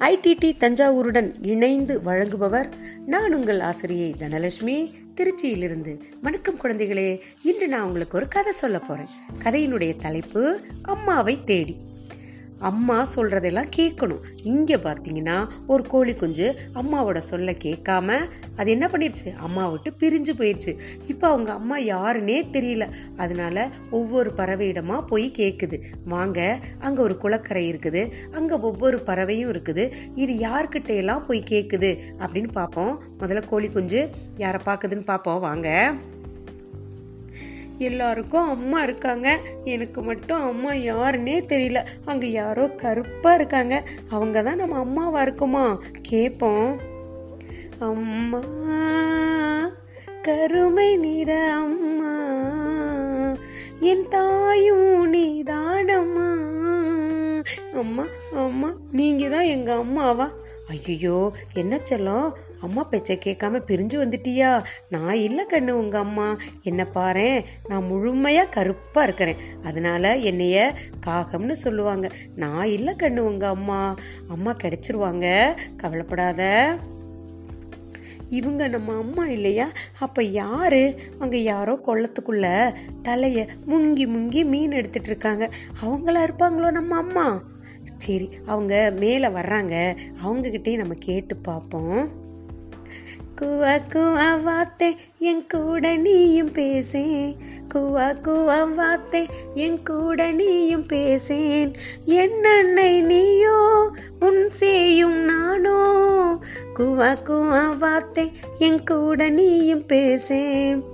IDD தஞ்சாவூருடன் இணைந்து வழங்குபவர் நான் உங்கள் ஆசிரியை தனலட்சுமி. திருச்சியிலிருந்து வணக்கம் குழந்தைகளே. இன்று நான் உங்களுக்கு ஒரு கதை சொல்ல போறேன். கதையினுடைய தலைப்பு அம்மாவை தேடி. அம்மா சொல்றதெல்லாம் கேட்கணும். இங்க பார்த்தீங்கன்னா ஒரு கோழி குஞ்சு அம்மாவோட சொல்ல கேட்காம அது என்ன பண்ணிருச்சு? அம்மா விட்டு பிரிஞ்சு போயிடுச்சு இப்போ அவங்க அம்மா யாருன்னே தெரியல. அதனால ஒவ்வொரு பறவையிடமா போய் கேட்குது வாங்க அங்க ஒரு குளக்கரை இருக்குது. அங்க ஒவ்வொரு பறவையும் இருக்குது. இது யார்கிட்ட எல்லாம் போய் கேட்குது அப்படின்னு பார்ப்போம் முதல்ல கோழி குஞ்சு யாரை பார்க்குதுன்னு பார்ப்போம் வாங்க. எல்லாருக்கும் அம்மா இருக்காங்க. எனக்கு மட்டும் அம்மா யாருன்னே தெரியல. அங்கே யாரோ கருப்பாக இருக்காங்க. அவங்க தான் நம்ம அம்மாவாக இருக்குமா? கேட்போம் அம்மா கருமை நிற அம்மா என் தாயும் நீதானம்மா. அம்மா அம்மா நீங்கள் தான் எங்கள் அம்மாவா? ஐயோ என்ன செல்லம்? அம்மா பேச்சை கேட்காம பிரிஞ்சு வந்துட்டியா? நான் இல்லை கண்ணு உங்கள் அம்மா. என்ன பாரேன் நான் முழுமையாக கருப்பாக இருக்கிறேன். அதனால் என்னைய காகம்னு சொல்லுவாங்க. நான் இல்லை கண்ணு உங்கள் அம்மா. அம்மா கிடச்சிருவாங்க. கவலைப்படாத. இவங்க நம்ம அம்மா இல்லையா? அப்போ யார்? அங்கே யாரோ கொள்ளத்துக்குள்ளே தலையை முங்கி முங்கி மீன் எடுத்துகிட்டு இருக்காங்க. அவங்களா இருப்பாங்களோ நம்ம அம்மா? சரி அவங்க மேலே வர்றாங்க. அவங்கக்கிட்டே நம்ம கேட்டு பார்ப்போம். குவா குவா வாத்தே என் கூட நீயும் பேசேன். குவா குவா வாத்தே என் கூட நீயும் பேசேன். என்னன்னை நீயோ உன் செய்யும் நானோ. குவா குவா வாத்தே என் கூட நீயும் பேசேன்.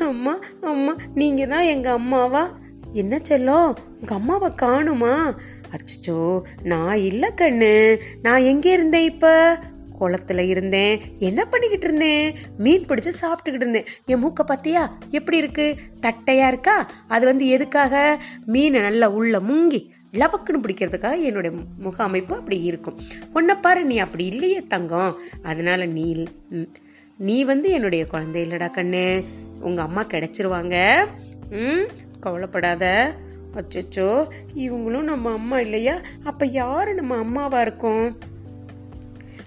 அம்மா அம்மா நீங்கள் தான் எங்கள் அம்மாவா? என்ன செல்லம்? உங்க அம்மாவை காணுமா? அச்சோ நான் இல்ல கண்ணு. நான் எங்க இருந்தேன் இப்ப? குளத்துல இருந்தேன். என்ன பண்ணிக்கிட்டு இருந்தேன்? மீன் பிடிச்சு சாப்பிட்டுக்கிட்டு இருந்தேன். என் மூக்கை பத்தியா? எப்படி இருக்கு? தட்டையா இருக்கா? அது வந்து எதுக்காக? மீனை நல்லா உள்ள முங்கி லபக்குன்னு பிடிக்கிறதுக்காக என்னுடைய முக அமைப்பு அப்படி இருக்கும். உன்னை பாரு நீ அப்படி இல்லையே தங்கம். அதனால நீ நீ வந்து என்னுடைய குழந்தை இல்லடா கண்ணு. உங்க அம்மா கிடைச்சிருவாங்க. ம்? கவலைப்படாத. அச்சோ இவங்களும் நம்ம அம்மா இல்லையா? அப்ப யாரு நம்ம அம்மாவா இருக்கும்?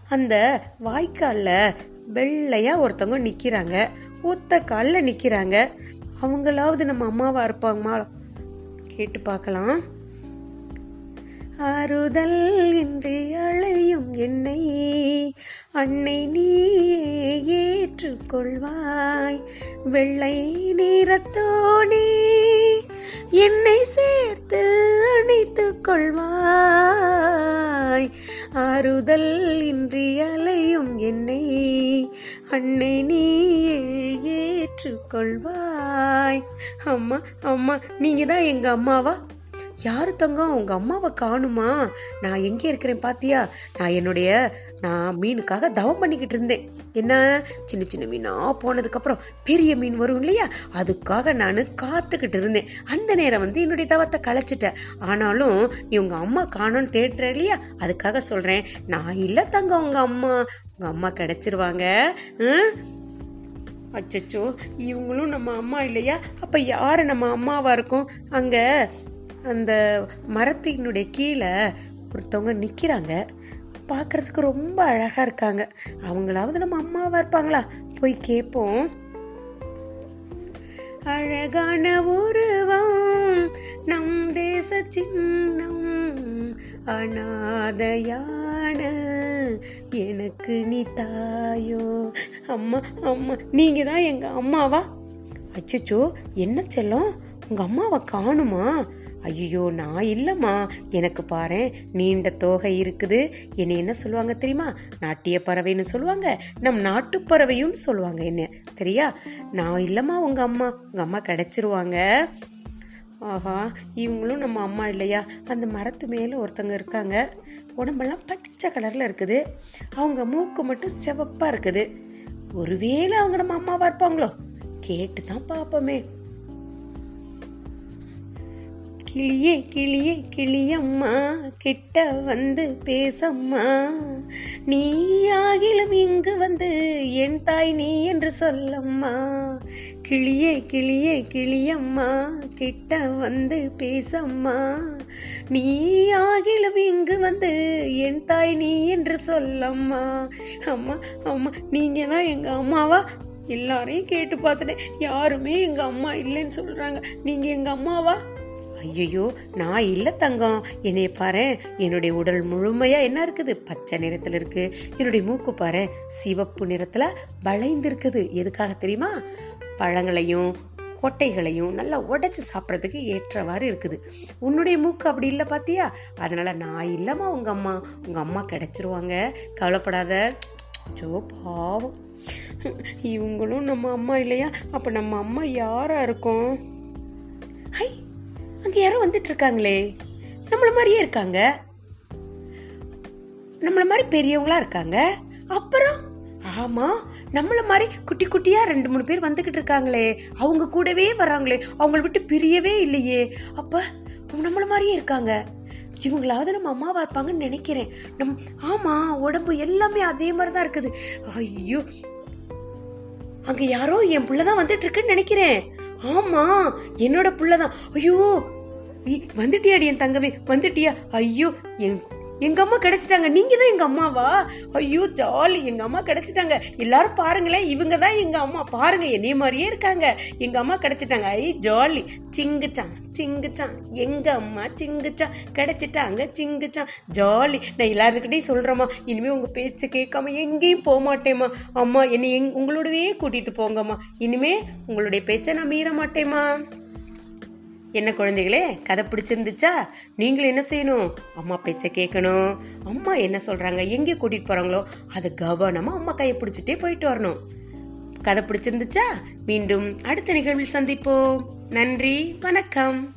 அந்த வாய்க்கால்ல வெள்ளையா ஒருத்தவங்க நிக்கிறாங்க. ஒத்த கால்ல நிக்கிறாங்க. அவங்களாவது நம்ம அம்மாவா இருப்பாங்கம்மா கேட்டு பார்க்கலாம். ஆறுதல் இன்றி அழையும் என்னை. அன்னை நீயே ஏற்றுக்கொள்வாய். வெள்ளை நீரத்தோனே என்னை சேர்த்து அணைத்துக் கொள்வாய். ஆறுதல் இன்றி அலையும் என்னை. அன்னை நீயே ஏற்றுக்கொள்வாய். அம்மா அம்மா நீங்க தான் எங்க அம்மாவா? யாரு தங்கம் உங்க அம்மாவை காணுமா? நான் எங்கே இருக்கிறேன் பாத்தியா? நான் என்னுடைய நான் மீனுக்காக தவம் பண்ணிக்கிட்டு இருந்தேன். என்ன? சின்ன சின்ன மீனா போனதுக்கப்புறம் பெரிய மீன் வரும் இல்லையா? அதுக்காக நான் காத்துக்கிட்டு இருந்தேன். அந்த நேரம் வந்து என்னுடைய தவத்தை களைச்சிட்டேன் ஆனாலும் நீ உங்க அம்மா காணும்னு தேடுற இல்லையா? அதுக்காக சொல்றேன். நான் இல்லை தங்கம் உங்க அம்மா. உங்க அம்மா கிடைச்சிருவாங்க. அச்சச்சோ இவங்களும் நம்ம அம்மா இல்லையா? அப்போ யார் நம்ம அம்மாவாக இருக்கும்? அங்கே அந்த மரத்தினுடைய கீழே ஒருத்தவங்க நிற்கிறாங்க பார்க்கறதுக்கு ரொம்ப அழகாக இருக்காங்க. அவங்களாவது நம்ம அம்மாவாக இருப்பாங்களா? போய் கேட்போம் அழகான உருவம் நம் தேச சின்னம் அனாதையான எனக்கு நீ தாயோ? அம்மா அம்மா நீங்கள் தான் எங்கள் அம்மாவா? அச்சச்சோ என்ன செல்லம்? உங்கள் அம்மாவை காணுமா? ஐயோ நான் இல்லைம்மா. எனக்கு பாரு நீண்ட தோகை இருக்குது. என்னை என்ன சொல்லுவாங்க தெரியுமா? நாட்டிய பறவைன்னு சொல்லுவாங்க. நம் நாட்டு பறவையும் சொல்லுவாங்க என்ன. தெரியா? நான் இல்லைம்மா உங்கள் அம்மா. உங்கள் அம்மா கிடச்சிருவாங்க. ஆஹா இவங்களும் நம்ம அம்மா இல்லையா? அந்த மரத்து மேலே ஒருத்தங்க இருக்காங்க. உடம்பெல்லாம் பச்சை கலரில் இருக்குது. அவங்க மூக்கு மட்டும் சிவப்பாக இருக்குது. ஒருவேளை அவங்க நம்ம அம்மாவாக இருப்பாங்களோ? கேட்டு தான் பார்ப்போமே. கிளியே கிளியே கிளியம்மா கிட்ட வந்து பேசம்மா. நீ ஆகிலும் இங்கு வந்து என் தாய் நீ என்று சொல்லம்மா. கிளியே கிளியே கிளியம்மா கிட்ட வந்து பேசம்மா. நீ ஆகிலும் இங்கு வந்து என் தாய் நீ என்று சொல்லம்மா. அம்மா அம்மா நீங்க தான் எங்க அம்மாவா? எல்லாரையும் கேட்டு பார்த்துட்டேன். யாருமே எங்கள் அம்மா இல்லைன்னு சொல்கிறாங்க நீங்கள் எங்கள் அம்மாவா? ஐயோ நான் இல்லை தங்கம். என்னைய பாரு என்னுடைய உடல் முழுமையாக என்ன இருக்குது? பச்சை நிறத்தில் இருக்கு. என்னுடைய மூக்கு பாரு சிவப்பு நிறத்தில் வளைந்து இருக்குது எதுக்காக தெரியுமா? பழங்களையும் கொட்டைகளையும் நல்லா உடைச்சி சாப்பிட்றதுக்கு ஏற்றவாறு இருக்குது. உன்னுடைய மூக்கு அப்படி இல்லை பார்த்தியா அதனால் நான் இல்லைம்மா உங்கள் அம்மா. உங்கள் அம்மா கிடச்சிருவாங்க. கவலைப்படாத. ஜோ பாவம். இவங்களும் நம்ம அம்மா இல்லையா? அப்போ நம்ம அம்மா யாராக இருக்கும்? ஹை அங்க யாரோ வந்துட்டு இருக்காங்களே நம்மள மாதிரியே இருக்காங்க. நம்மள மாதிரி பெரியவங்களா இருக்காங்க. அப்புறம் ஆமா நம்மள மாதிரி குட்டி குட்டியா ரெண்டு மூணு பேர் வந்துகிட்டு இருக்காங்களே. அவங்க கூடவே வராங்களே அவங்கள விட்டு பிரியவே இல்லையே. அப்ப நம்மள மாதிரியே இருக்காங்க. இவங்களாவது நம்ம அம்மாவா இருப்பாங்கன்னு நினைக்கிறேன். நம் ஆமா உடம்பு எல்லாமே அதே மாதிரி தான் இருக்குது. ஐயோ. அங்க யாரோ என் பிள்ளைதான் தான் வந்துட்டு இருக்குன்னு நினைக்கிறேன். ஆமா என்னோட புள்ளதான். ஐயோ இ- வந்துட்டியாடி என் தங்கமே வந்துட்டியா? ஐயோ என் எங்க அம்மா கிடைச்சிட்டாங்க. நீங்க தான் எங்க அம்மாவா? ஐயோ ஜாலி. எங்க அம்மா கிடைச்சிட்டாங்க. எல்லாரும் பாருங்களேன் இவங்க தான் எங்க அம்மா. பாருங்க என்னைய மாதிரியே இருக்காங்க. எங்க அம்மா கிடைச்சிட்டாங்க. ஐ ஜாலி. சிங்குச்சான் சிங்குச்சான். எங்க அம்மா சிங்குச்சான். கிடைச்சிட்டாங்க சிங்குச்சான். ஜாலி. நான் எல்லாருக்கிட்டையும் சொல்கிறேம்மா இனிமேல் உங்கள் பேச்சை கேட்காம எங்கேயும் போக மாட்டேம்மா. அம்மா என்னை எங் உங்களோடவே கூட்டிகிட்டு போங்கம்மா. இனிமே உங்களுடைய பேச்சை நான் மீற மாட்டேம்மா. என்ன குழந்தைகளே கதை பிடிச்சிருந்துச்சா? நீங்களும் என்ன செய்யணும்? அம்மா பேச்சை கேட்கணும். அம்மா என்ன சொல்றாங்க? எங்கே கூட்டிட்டு போறாங்களோ அதை கவனமா அம்மா கையை பிடிச்சிட்டே போயிட்டு வரணும். கதை பிடிச்சிருந்துச்சா? மீண்டும் அடுத்த நிகழ்வில் சந்திப்போம். நன்றி வணக்கம்.